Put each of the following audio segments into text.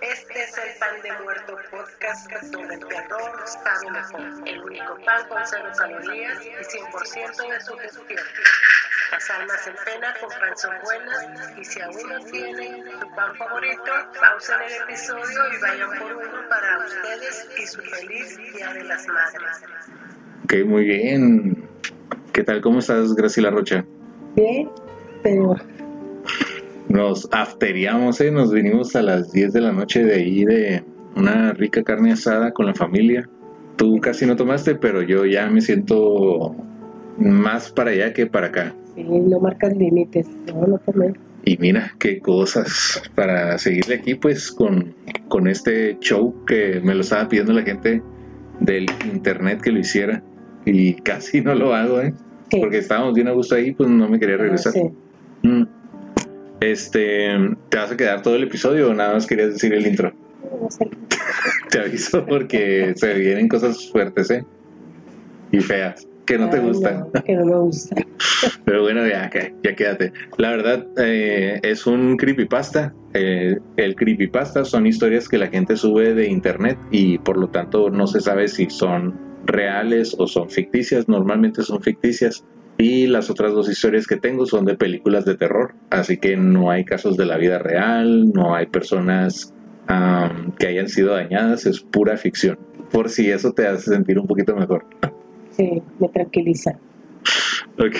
Este es el pan de muerto podcast donde el terror sabe mejor. El único pan con cero calorías y 100% de su gestión. Las almas en pena con pan son buenas y si aún no tienen su pan favorito, pausen el episodio y vayan por uno para ustedes y su feliz Día de las Madres. Ok, muy bien. ¿Qué tal? ¿Cómo estás, Graciela Rocha? Bien, pero Nos afteriamos, ¿eh? Nos vinimos a las 10 de la noche de ahí de una rica carne asada con la familia. Tú casi no tomaste, pero yo ya me siento más para allá que para acá. Sí, no marcas límites. No, no tomé. Y mira qué cosas para seguirle aquí pues con, con este show que me lo estaba pidiendo la gente del internet que lo hiciera y casi no lo hago, ¿eh? Sí. Porque estábamos bien a gusto ahí, pues no me quería regresar. Sí. Mm. Este, ¿te vas a quedar todo el episodio o nada más querías decir el intro? No sé. Te aviso porque se vienen cosas fuertes, ¿eh? Y feas, que no te Ay, gustan. no, que no me gusta. Pero bueno, ya, ya, quédate. La verdad, eh, es un creepypasta. Eh, el creepypasta son historias que la gente sube de internet y por lo tanto no se sabe si son reales o son ficticias. Normalmente son ficticias. Y las otras dos historias que tengo son de películas de terror. Así que no hay casos de la vida real, no hay personas am, que hayan sido dañadas, es pura ficción. Por si eso te hace sentir un poquito mejor. Sí, me tranquiliza. Ok.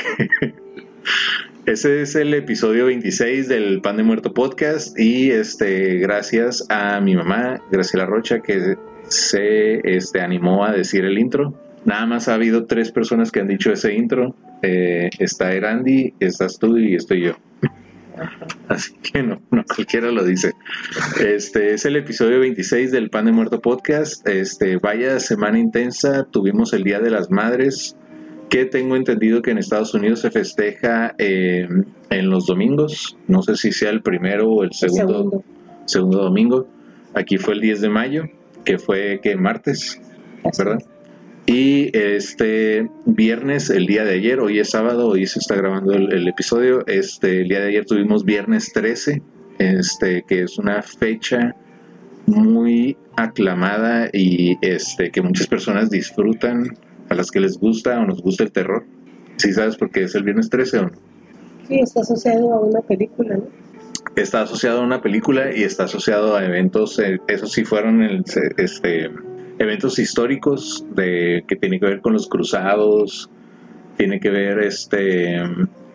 Ese es el episodio 26 del Pan de Muerto podcast y este gracias a mi mamá Graciela Rocha que se este, animó a decir el intro. Nada más ha habido tres personas que han dicho ese intro. Eh, está Erandi, estás tú y estoy yo. Así que no, no cualquiera lo dice. Este es el episodio 26 del Pan de Muerto podcast. Este vaya semana intensa. Tuvimos el Día de las Madres que tengo entendido que en Estados Unidos se festeja eh, en los domingos. No sé si sea el primero o el segundo, Segundo. segundo domingo. Aquí fue el 10 de mayo, que fue que martes, ¿verdad? Y este viernes, el día de ayer, hoy es sábado, hoy se está grabando el, el episodio. Este, el día de ayer tuvimos viernes 13, este, que es una fecha muy aclamada y este, que muchas personas disfrutan, a las que les gusta o nos gusta el terror. ¿Sí sabes por qué es el viernes 13 o no? Sí, está asociado a una película, ¿no? Está asociado a una película y está asociado a eventos, eh, esos sí fueron el- este, eventos históricos de que tienen que ver con los cruzados, tiene que ver este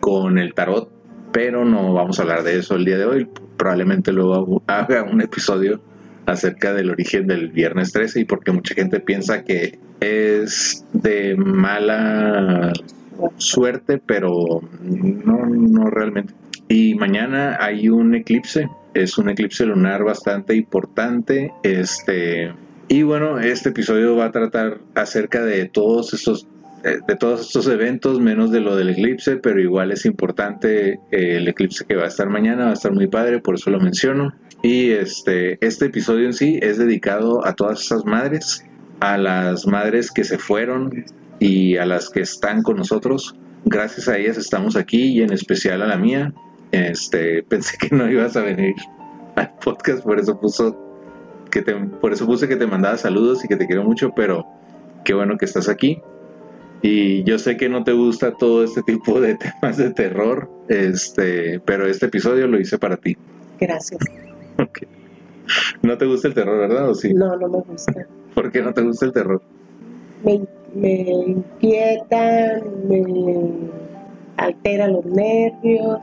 con el tarot, pero no vamos a hablar de eso el día de hoy. Probablemente luego haga un episodio acerca del origen del viernes 13 y porque mucha gente piensa que es de mala suerte, pero no, no realmente. Y mañana hay un eclipse, es un eclipse lunar bastante importante. Este, y bueno, este episodio va a tratar acerca de todos estos eh, de todos estos eventos, menos de lo del eclipse, pero igual es importante eh, el eclipse que va a estar mañana, va a estar muy padre, por eso lo menciono. Y este, este episodio en sí es dedicado a todas esas madres, a las madres que se fueron y a las que están con nosotros. Gracias a ellas estamos aquí y en especial a la mía. Este, pensé que no ibas a venir al podcast, por eso puso que te, por eso puse que te mandaba saludos y que te quiero mucho, pero qué bueno que estás aquí. Y yo sé que no te gusta todo este tipo de temas de terror, este, pero este episodio lo hice para ti. Gracias. Ok. No te gusta el terror, ¿verdad? ¿O sí? No, no me gusta. ¿Por qué no te gusta el terror? Me, me inquieta, me altera los nervios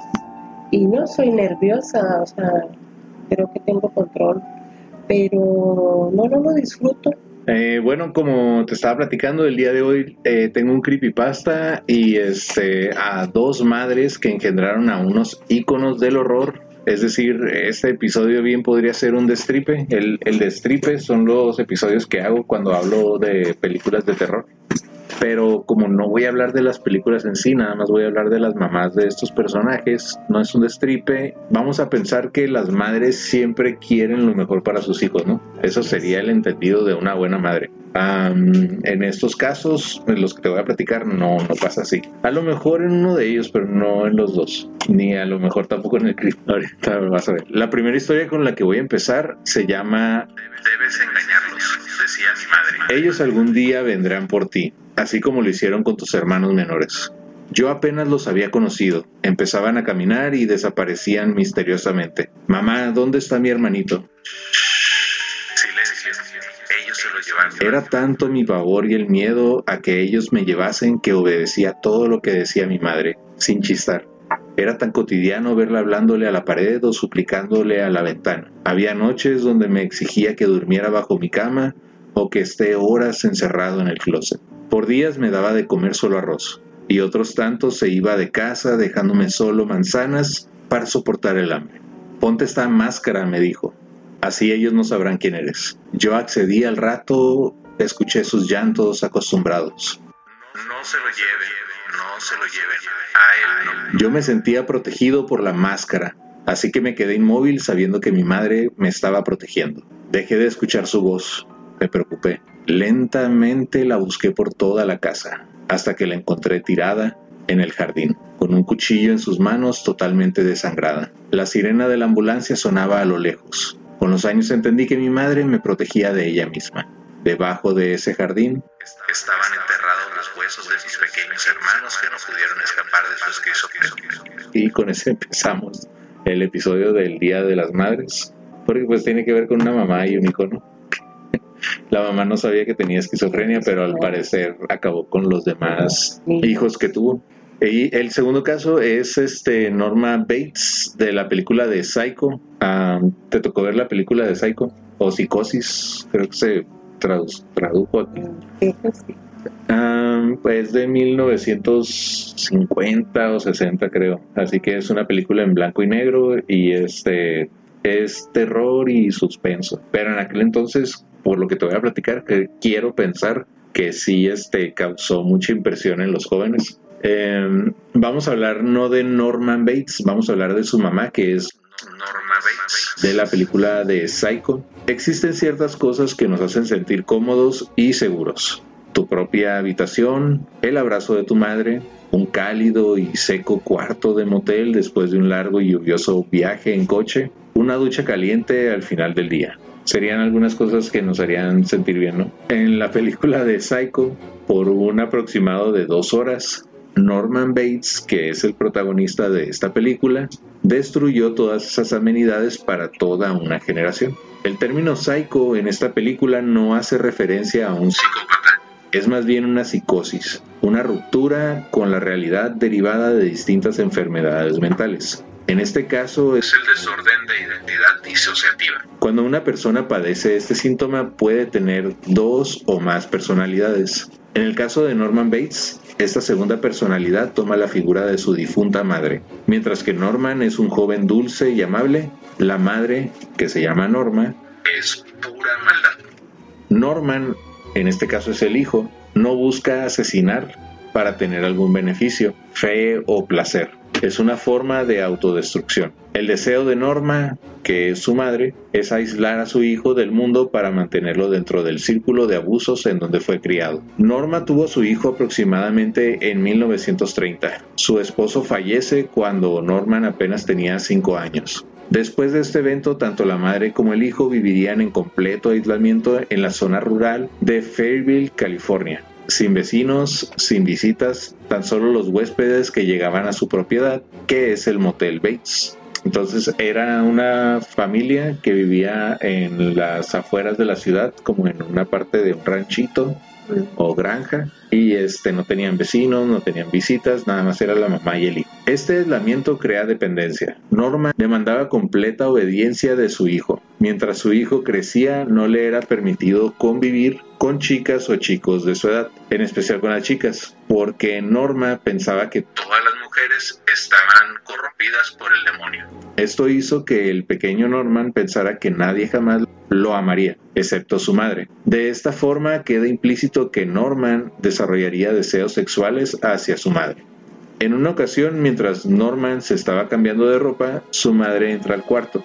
y no soy nerviosa, o sea, creo que tengo control, pero no, no lo disfruto. Eh, bueno, como te estaba platicando el día de hoy, eh, tengo un creepypasta y este a dos madres que engendraron a unos íconos del horror. Es decir, este episodio bien podría ser un destripe. El, el destripe son los episodios que hago cuando hablo de películas de terror. Pero como no voy a hablar de las películas en sí, nada más voy a hablar de las mamás de estos personajes, no es un destripe, vamos a pensar que las madres siempre quieren lo mejor para sus hijos, ¿no? Eso sería el entendido de una buena madre. en estos casos, en los que te voy a platicar, no, no pasa así. A lo mejor en uno de ellos, pero no en los dos. Ni a lo mejor tampoco en el. Ahorita vas a ver. La primera historia con la que voy a empezar se llama Debes engañarlos, decía mi madre. Ellos algún día vendrán por ti, así como lo hicieron con tus hermanos menores. Yo apenas los había conocido. Empezaban a caminar y desaparecían misteriosamente. Mamá, ¿dónde está mi hermanito? Silencio. Ellos se lo llevaron. Era tanto mi pavor y el miedo a que ellos me llevasen que obedecía todo lo que decía mi madre, sin chistar. Era tan cotidiano verla hablándole a la pared o suplicándole a la ventana. Había noches donde me exigía que durmiera bajo mi cama o que esté horas encerrado en el closet. Por días me daba de comer solo arroz y otros tantos se iba de casa dejándome solo manzanas para soportar el hambre. Ponte esta máscara, me dijo. Así ellos no sabrán quién eres. Yo accedí al rato, escuché sus llantos acostumbrados. No se lo lleven, no se lo lleven. A él no. Yo me sentía protegido por la máscara, así que me quedé inmóvil sabiendo que mi madre me estaba protegiendo. Dejé de escuchar su voz. Me preocupé. Lentamente la busqué por toda la casa, hasta que la encontré tirada en el jardín, con un cuchillo en sus manos totalmente desangrada. La sirena de la ambulancia sonaba a lo lejos. Con los años entendí que mi madre me protegía de ella misma. Debajo de ese jardín Estaban enterrados los huesos de mis pequeños hermanos que no pudieron escapar de su esquizofrenia. y con ese empezamos el episodio del Día de las Madres, porque pues tiene que ver con una mamá y un hijo, ¿no? La mamá no sabía que tenía esquizofrenia, pero al parecer acabó con los demás hijos que tuvo. Y el segundo caso es este Norma Bates de la película de Psycho. Ah, ¿Te tocó ver la película de Psycho? O Psicosis, creo que se tradu- tradujo aquí. Ah, pues de 1950 o 60 creo. Así que es una película en blanco y negro y este es terror y suspenso. Pero en aquel entonces, por lo que te voy a platicar, que quiero pensar que sí este, causó mucha impresión en los jóvenes. Eh, vamos a hablar no de Norman Bates, vamos a hablar de su mamá, que es Norma Bates. de la película de Psycho. Existen ciertas cosas que nos hacen sentir cómodos y seguros. Tu propia habitación, el abrazo de tu madre, un cálido y seco cuarto de motel después de un largo y lluvioso viaje en coche, una ducha caliente al final del día. Serían algunas cosas que nos harían sentir bien, ¿no? En la película de Psycho, por un aproximado de dos horas, Norman Bates, que es el protagonista de esta película, destruyó todas esas amenidades para toda una generación. El término psycho en esta película no hace referencia a un Psicópata. es más bien una psicosis, una ruptura con la realidad derivada de distintas enfermedades mentales. En este caso es el desorden de identidad disociativa. cuando una persona padece este síntoma puede tener dos o más personalidades. En el caso de Norman Bates, esta segunda personalidad toma la figura de su difunta madre. Mientras que Norman es un joven dulce y amable, la madre, que se llama Norma, Es pura maldad. Norman, en este caso es el hijo, no busca asesinar para tener algún beneficio, fe o placer. Es una forma de autodestrucción. El deseo de Norma, que es su madre, es aislar a su hijo del mundo para mantenerlo dentro del círculo de abusos en donde fue criado. Norma tuvo a su hijo aproximadamente en 1930. Su esposo fallece cuando Norman apenas tenía 5 años. Después de este evento, tanto la madre como el hijo vivirían en completo aislamiento en la zona rural de Fairville, California. Sin vecinos, sin visitas, tan solo los huéspedes que llegaban a su propiedad, que es el Motel Bates. Entonces era una familia que vivía en las afueras de la ciudad, como en una parte de un ranchito o granja y este no tenían vecinos, no tenían visitas, nada más era la mamá y el hijo. Este aislamiento crea dependencia. Norma demandaba completa obediencia de su hijo. Mientras su hijo crecía, no le era permitido convivir con chicas o chicos de su edad, en especial con las chicas, porque Norma pensaba que Todas las mujeres estaban corrompidas por el demonio. esto hizo que el pequeño Norman pensara que nadie jamás lo amaría, excepto su madre. De esta forma queda implícito que Norman desarrollaría deseos sexuales hacia su madre. En una ocasión, mientras Norman se estaba cambiando de ropa, su madre entra al cuarto.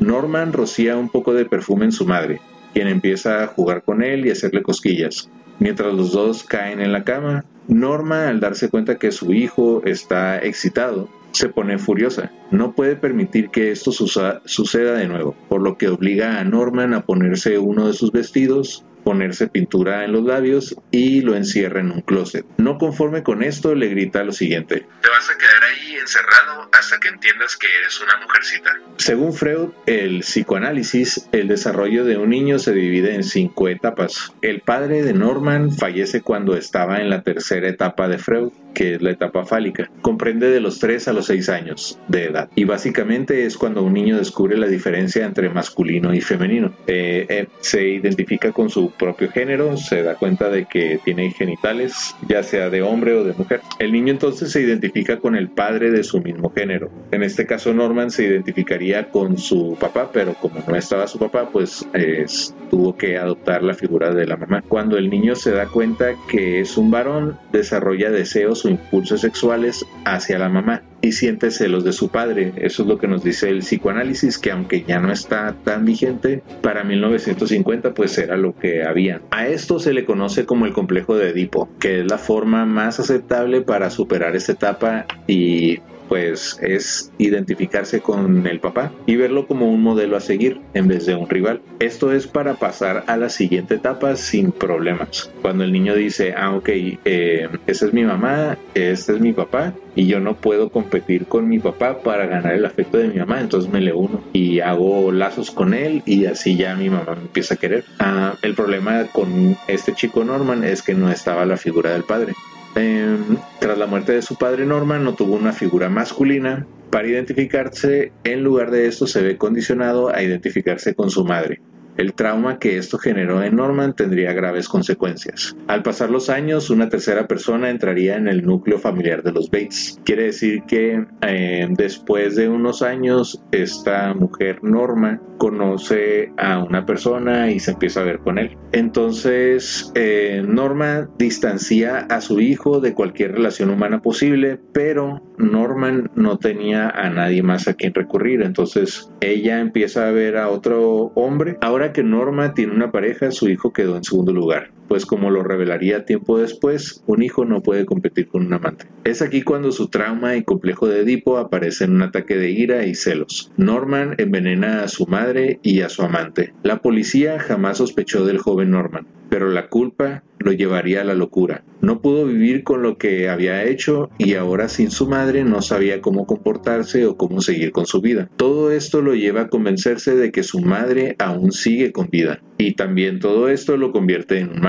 Norman rocía un poco de perfume en su madre, quien empieza a jugar con él y hacerle cosquillas. Mientras los dos caen en la cama, Norma, al darse cuenta que su hijo está excitado, se pone furiosa. No puede permitir que esto suceda de nuevo, por lo que obliga a Norman a ponerse uno de sus vestidos, ponerse pintura en los labios y lo encierra en un closet. No conforme con esto, le grita lo siguiente. Te vas a quedar ahí encerrado hasta que entiendas que eres una mujercita. Según Freud, el psicoanálisis, el desarrollo de un niño se divide en cinco etapas. El padre de Norman fallece cuando estaba en la tercera etapa de Freud, que es la etapa fálica. Comprende de los 3 a los 6 años de edad. Y básicamente es cuando un niño descubre la diferencia entre masculino y femenino. Eh, eh, se identifica con su propio género, se da cuenta de que tiene genitales, ya sea de hombre o de mujer. El niño entonces se identifica con el padre de su mismo género. En este caso Norman se identificaría con su papá, pero como no estaba su papá, pues eh, tuvo que adoptar la figura de la mamá. Cuando el niño se da cuenta que es un varón, desarrolla deseos o impulsos sexuales hacia la mamá y siente celos de su padre. Eso es lo que nos dice el psicoanálisis, que aunque ya no está tan vigente, para 1950 pues era lo que había. A esto se le conoce como el complejo de Edipo, que es la forma más aceptable para superar esta etapa y pues es identificarse con el papá y verlo como un modelo a seguir en vez de un rival. Esto es para pasar a la siguiente etapa sin problemas. Cuando el niño dice, ah, ok, eh, esa es mi mamá, este es mi papá y yo no puedo competir con mi papá para ganar el afecto de mi mamá, entonces me le uno y hago lazos con él y así ya mi mamá me empieza a querer. Ah, el problema con este chico Norman es que no estaba la figura del padre. Eh, tras la muerte de su padre Norman no tuvo una figura masculina. Para identificarse, en lugar de esto se ve condicionado a identificarse con su madre. El trauma que esto generó en Norman tendría graves consecuencias. Al pasar los años, una tercera persona entraría en el núcleo familiar de los Bates. Quiere decir que eh, después de unos años, esta mujer Norma conoce a una persona y se empieza a ver con él. Entonces, eh, Norma distancia a su hijo de cualquier relación humana posible, pero Norman no tenía a nadie más a quien recurrir. Entonces, ella empieza a ver a otro hombre. Ahora que Norma tiene una pareja, su hijo quedó en segundo lugar, pues como lo revelaría tiempo después, un hijo no puede competir con un amante. Es aquí cuando su trauma y complejo de Edipo aparece en un ataque de ira y celos. Norman envenena a su madre y a su amante. La policía jamás sospechó del joven Norman, pero la culpa lo llevaría a la locura. No pudo vivir con lo que había hecho y ahora sin su madre no sabía cómo comportarse o cómo seguir con su vida. Todo esto lo lleva a convencerse de que su madre aún sigue con vida. Y también todo esto lo convierte en un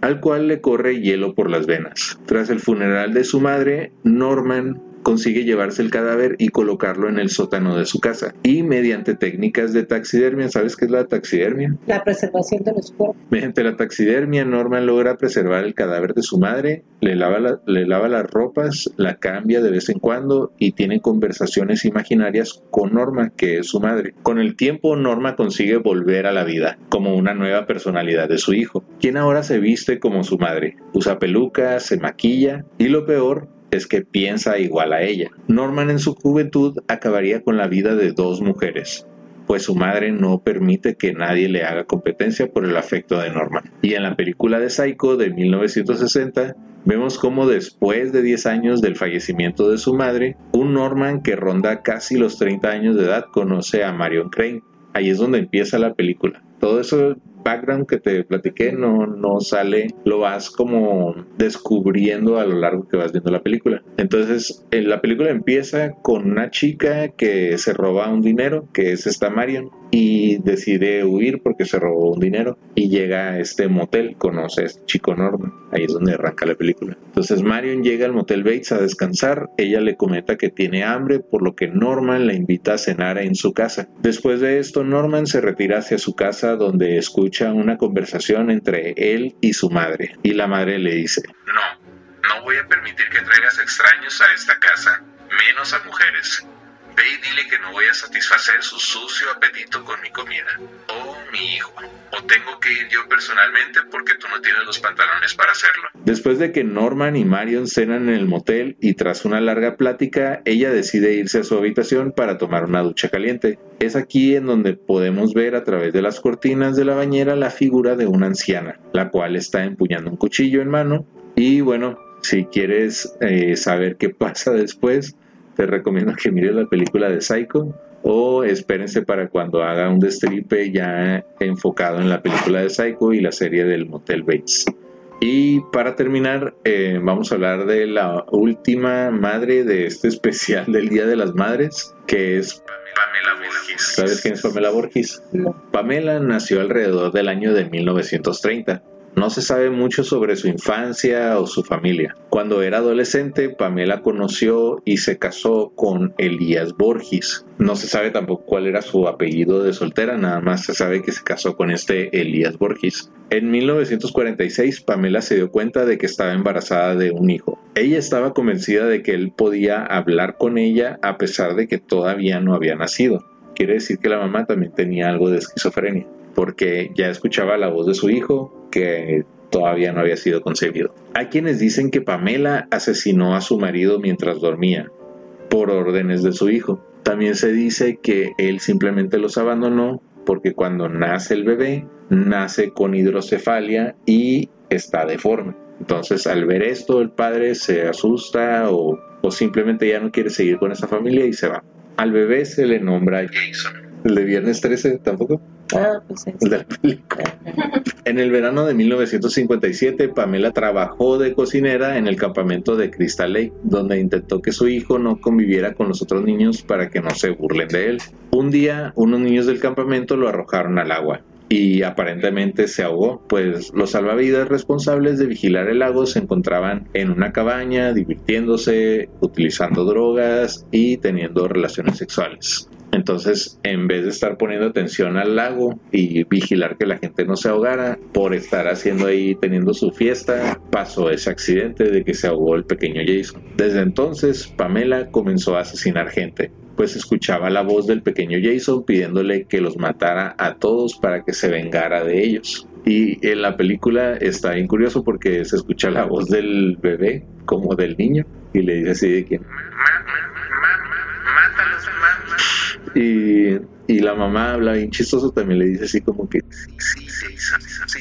al cual le corre hielo por las venas. Tras el funeral de su madre, Norman consigue llevarse el cadáver y colocarlo en el sótano de su casa. Y mediante técnicas de taxidermia, ¿sabes qué es la taxidermia? La preservación de los cuerpos. Mediante la taxidermia, Norman logra preservar el cadáver de su madre, le lava, la- le lava las ropas, la cambia de vez en cuando y tiene conversaciones imaginarias con Norma, que es su madre. Con el tiempo, Norma consigue volver a la vida, como una nueva personalidad de su hijo, quien ahora se viste como su madre, usa pelucas, se maquilla y lo peor es que piensa igual a ella. Norman en su juventud acabaría con la vida de dos mujeres, pues su madre no permite que nadie le haga competencia por el afecto de Norman. Y en la película de Psycho de 1960 vemos cómo después de 10 años del fallecimiento de su madre, un Norman que ronda casi los 30 años de edad conoce a Marion Crane. Ahí es donde empieza la película. Todo eso background que te platiqué no, no sale, lo vas como descubriendo a lo largo que vas viendo la película. Entonces, en la película empieza con una chica que se roba un dinero, que es esta Marion, y decide huir porque se robó un dinero y llega a este motel, conoce a este chico Norman, ahí es donde arranca la película. Entonces Marion llega al motel Bates a descansar, ella le comenta que tiene hambre, por lo que Norman la invita a cenar en su casa. Después de esto, Norman se retira hacia su casa donde escucha una conversación entre él y su madre, y la madre le dice, no, no voy a permitir que traigas extraños a esta casa, menos a mujeres. Ve y dile que no voy a satisfacer su sucio apetito con mi comida. Oh, mi hijo. O tengo que ir yo personalmente porque tú no tienes los pantalones para hacerlo. Después de que Norman y Marion cenan en el motel y tras una larga plática, ella decide irse a su habitación para tomar una ducha caliente. Es aquí en donde podemos ver a través de las cortinas de la bañera la figura de una anciana, la cual está empuñando un cuchillo en mano. Y bueno, si quieres eh, saber qué pasa después, te recomiendo que mires la película de Psycho o espérense para cuando haga un destripe ya enfocado en la película de Psycho y la serie del Motel Bates. Y para terminar, eh, vamos a hablar de la última madre de este especial del Día de las Madres, que es Pamela Borges. ¿Sabes quién es Pamela Borges? Pamela nació alrededor del año de 1930 no se sabe mucho sobre su infancia o su familia. Cuando era adolescente, Pamela conoció y se casó con Elías Borges. No se sabe tampoco cuál era su apellido de soltera, nada más se sabe que se casó con este Elías Borges. En 1946, Pamela se dio cuenta de que estaba embarazada de un hijo. Ella estaba convencida de que él podía hablar con ella a pesar de que todavía no había nacido. Quiere decir que la mamá también tenía algo de esquizofrenia porque ya escuchaba la voz de su hijo que todavía no había sido concebido. Hay quienes dicen que Pamela asesinó a su marido mientras dormía, por órdenes de su hijo. También se dice que él simplemente los abandonó porque cuando nace el bebé, nace con hidrocefalia y está deforme. Entonces al ver esto el padre se asusta o, o simplemente ya no quiere seguir con esa familia y se va. Al bebé se le nombra Jason. El de viernes 13 tampoco. Ah, pues El de la película. En el verano de 1957, Pamela trabajó de cocinera en el campamento de Crystal Lake, donde intentó que su hijo no conviviera con los otros niños para que no se burlen de él. Un día, unos niños del campamento lo arrojaron al agua y aparentemente se ahogó, pues los salvavidas responsables de vigilar el lago se encontraban en una cabaña divirtiéndose, utilizando drogas y teniendo relaciones sexuales. Entonces, en vez de estar poniendo atención al lago y vigilar que la gente no se ahogara, por estar haciendo ahí, teniendo su fiesta, pasó ese accidente de que se ahogó el pequeño Jason. Desde entonces, Pamela comenzó a asesinar gente, pues escuchaba la voz del pequeño Jason pidiéndole que los matara a todos para que se vengara de ellos. Y en la película está bien curioso porque se escucha la voz del bebé como del niño y le dice así de que. Y, la mamá habla bien chistoso también le dice así como que Sí, sí, sí,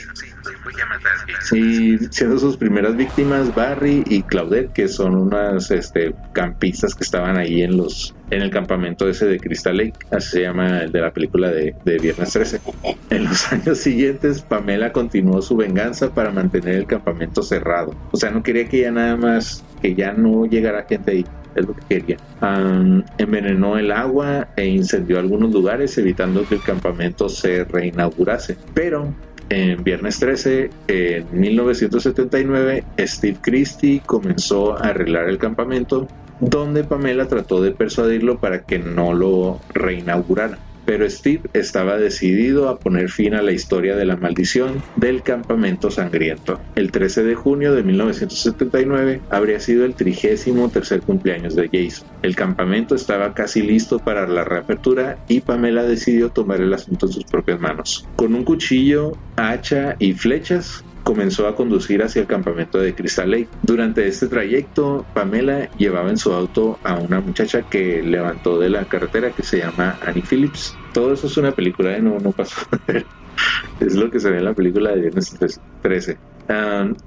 y siendo sus primeras víctimas Barry y Claudette que son unas este, campistas que estaban ahí en los en el campamento ese de Crystal Lake así se llama el de la película de, de Viernes 13 en los años siguientes Pamela continuó su venganza para mantener el campamento cerrado. O sea no quería que ya nada más que ya no llegara gente ahí es lo que quería. Envenenó el agua e incendió algunos lugares evitando que el campamento se reinaugurase. Pero en Viernes 13, en 1979, Steve Christie comenzó a arreglar el campamento, donde Pamela trató de persuadirlo para que no lo reinaugurara. Pero Steve estaba decidido a poner fin a la historia de la maldición del campamento sangriento. El 13 de junio de 1979 habría sido el trigésimo tercer cumpleaños de Jason. El campamento estaba casi listo para la reapertura y Pamela decidió tomar el asunto en sus propias manos. Con un cuchillo, hacha y flechas, comenzó a conducir hacia el campamento de Crystal Lake. Durante este trayecto, Pamela llevaba en su auto a una muchacha que levantó de la carretera que se llama Annie Phillips. Todo eso es una película, ¿eh? no, no pasó. es lo que se ve en la película de Viernes 13.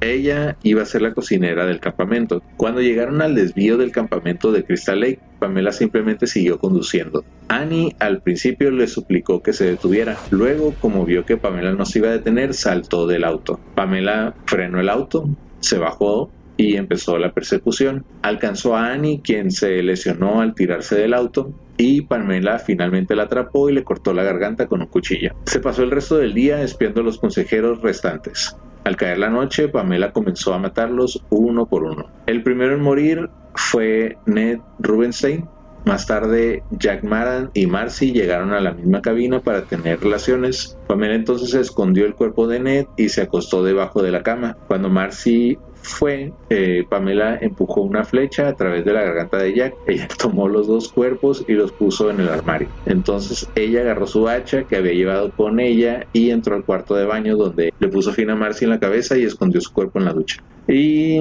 Ella iba a ser la cocinera del campamento. Cuando llegaron al desvío del campamento de Crystal Lake, Pamela simplemente siguió conduciendo. Annie al principio le suplicó que se detuviera. Luego, como vio que Pamela no se iba a detener, saltó del auto. Pamela frenó el auto, se bajó y empezó la persecución. Alcanzó a Annie, quien se lesionó al tirarse del auto, y Pamela finalmente la atrapó y le cortó la garganta con un cuchillo. Se pasó el resto del día espiando a los consejeros restantes. Al caer la noche, Pamela comenzó a matarlos uno por uno. El primero en morir fue Ned Rubenstein. Más tarde, Jack Maran y Marcy llegaron a la misma cabina para tener relaciones. Pamela entonces escondió el cuerpo de Ned y se acostó debajo de la cama. Cuando Marcy fue, eh, Pamela empujó una flecha a través de la garganta de Jack. Ella tomó los dos cuerpos y los puso en el armario. Entonces ella agarró su hacha que había llevado con ella y entró al cuarto de baño donde le puso fin a Marcy en la cabeza y escondió su cuerpo en la ducha. Y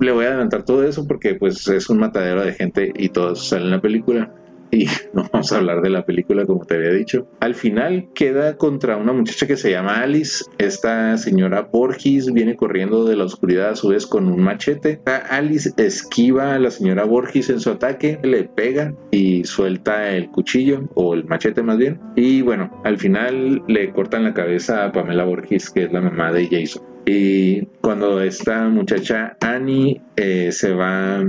le voy a adelantar todo eso porque pues es un matadero de gente y todo eso sale en la película y vamos a hablar de la película como te había dicho. Al final queda contra una muchacha que se llama Alice. Esta señora Borges viene corriendo de la oscuridad a su vez con un machete. Alice esquiva a la señora Borges en su ataque, le pega y suelta el cuchillo o el machete más bien. Y bueno, al final le cortan la cabeza a Pamela Borges, que es la mamá de Jason. Y cuando esta muchacha Annie eh, se va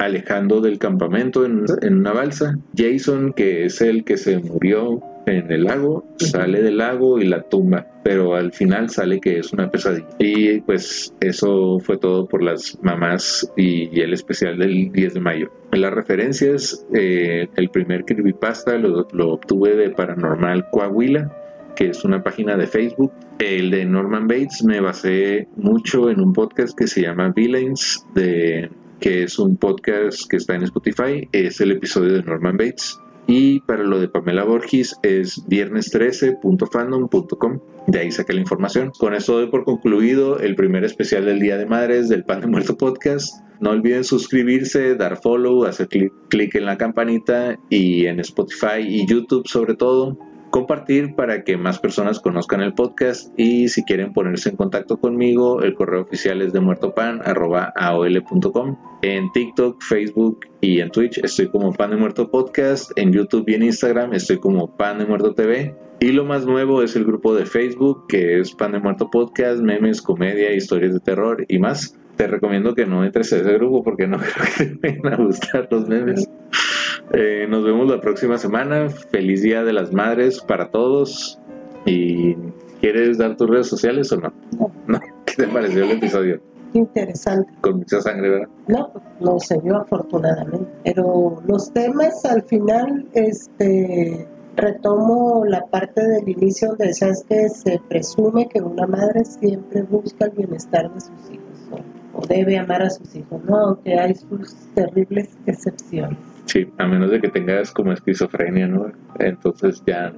alejando del campamento en, una balsa. Jason, que es el que se murió en el lago, sale del lago y la tumba, pero al final sale que es una pesadilla. Y pues eso fue todo por las mamás y, el especial del 10 de mayo. Las referencias, eh, el primer creepypasta lo, lo obtuve de Paranormal Coahuila, que es una página de Facebook. El de Norman Bates me basé mucho en un podcast que se llama Villains de que es un podcast que está en Spotify, es el episodio de Norman Bates. Y para lo de Pamela Borges es viernes13.fandom.com. De ahí saqué la información. Con esto doy por concluido el primer especial del Día de Madres del Pan de Muerto Podcast. No olviden suscribirse, dar follow, hacer clic en la campanita y en Spotify y YouTube sobre todo compartir para que más personas conozcan el podcast y si quieren ponerse en contacto conmigo, el correo oficial es de muertopan.aol.com. En TikTok, Facebook y en Twitch estoy como Pan de Muerto Podcast. En YouTube y en Instagram estoy como Pan de Muerto TV. Y lo más nuevo es el grupo de Facebook que es Pan de Muerto Podcast, memes, comedia, historias de terror y más. Te recomiendo que no entres a ese grupo porque no creo que te vayan a gustar los memes. Eh, nos vemos la próxima semana. Feliz Día de las Madres para todos. ¿Y quieres dar tus redes sociales o no? No. ¿Qué te pareció el episodio? Interesante. Con mucha sangre, ¿verdad? No, no se vio afortunadamente. Pero los temas al final, este retomo la parte del inicio donde decías que se presume que una madre siempre busca el bienestar de sus hijos o, debe amar a sus hijos, ¿no? Aunque hay sus terribles excepciones. Sí, a menos de que tengas como esquizofrenia, ¿no? Entonces ya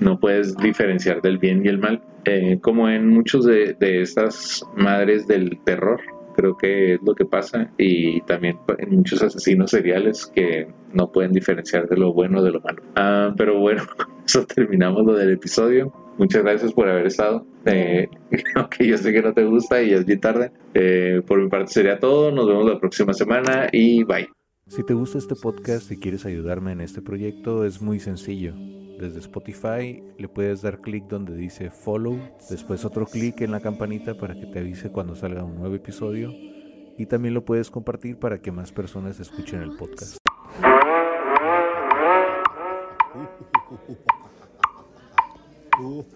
no puedes diferenciar del bien y el mal. Eh, como en muchos de, estas madres del terror, creo que es lo que pasa y también en muchos asesinos seriales que no pueden diferenciar de lo bueno de lo malo. Ah, pero bueno, eso terminamos lo del episodio. Muchas gracias por haber estado. Eh, aunque yo sé que no te gusta y es bien tarde. Eh, por mi parte sería todo. Nos vemos la próxima semana y bye. Si te gusta este podcast y quieres ayudarme en este proyecto, es muy sencillo. Desde Spotify le puedes dar clic donde dice follow, después otro clic en la campanita para que te avise cuando salga un nuevo episodio y también lo puedes compartir para que más personas escuchen el podcast.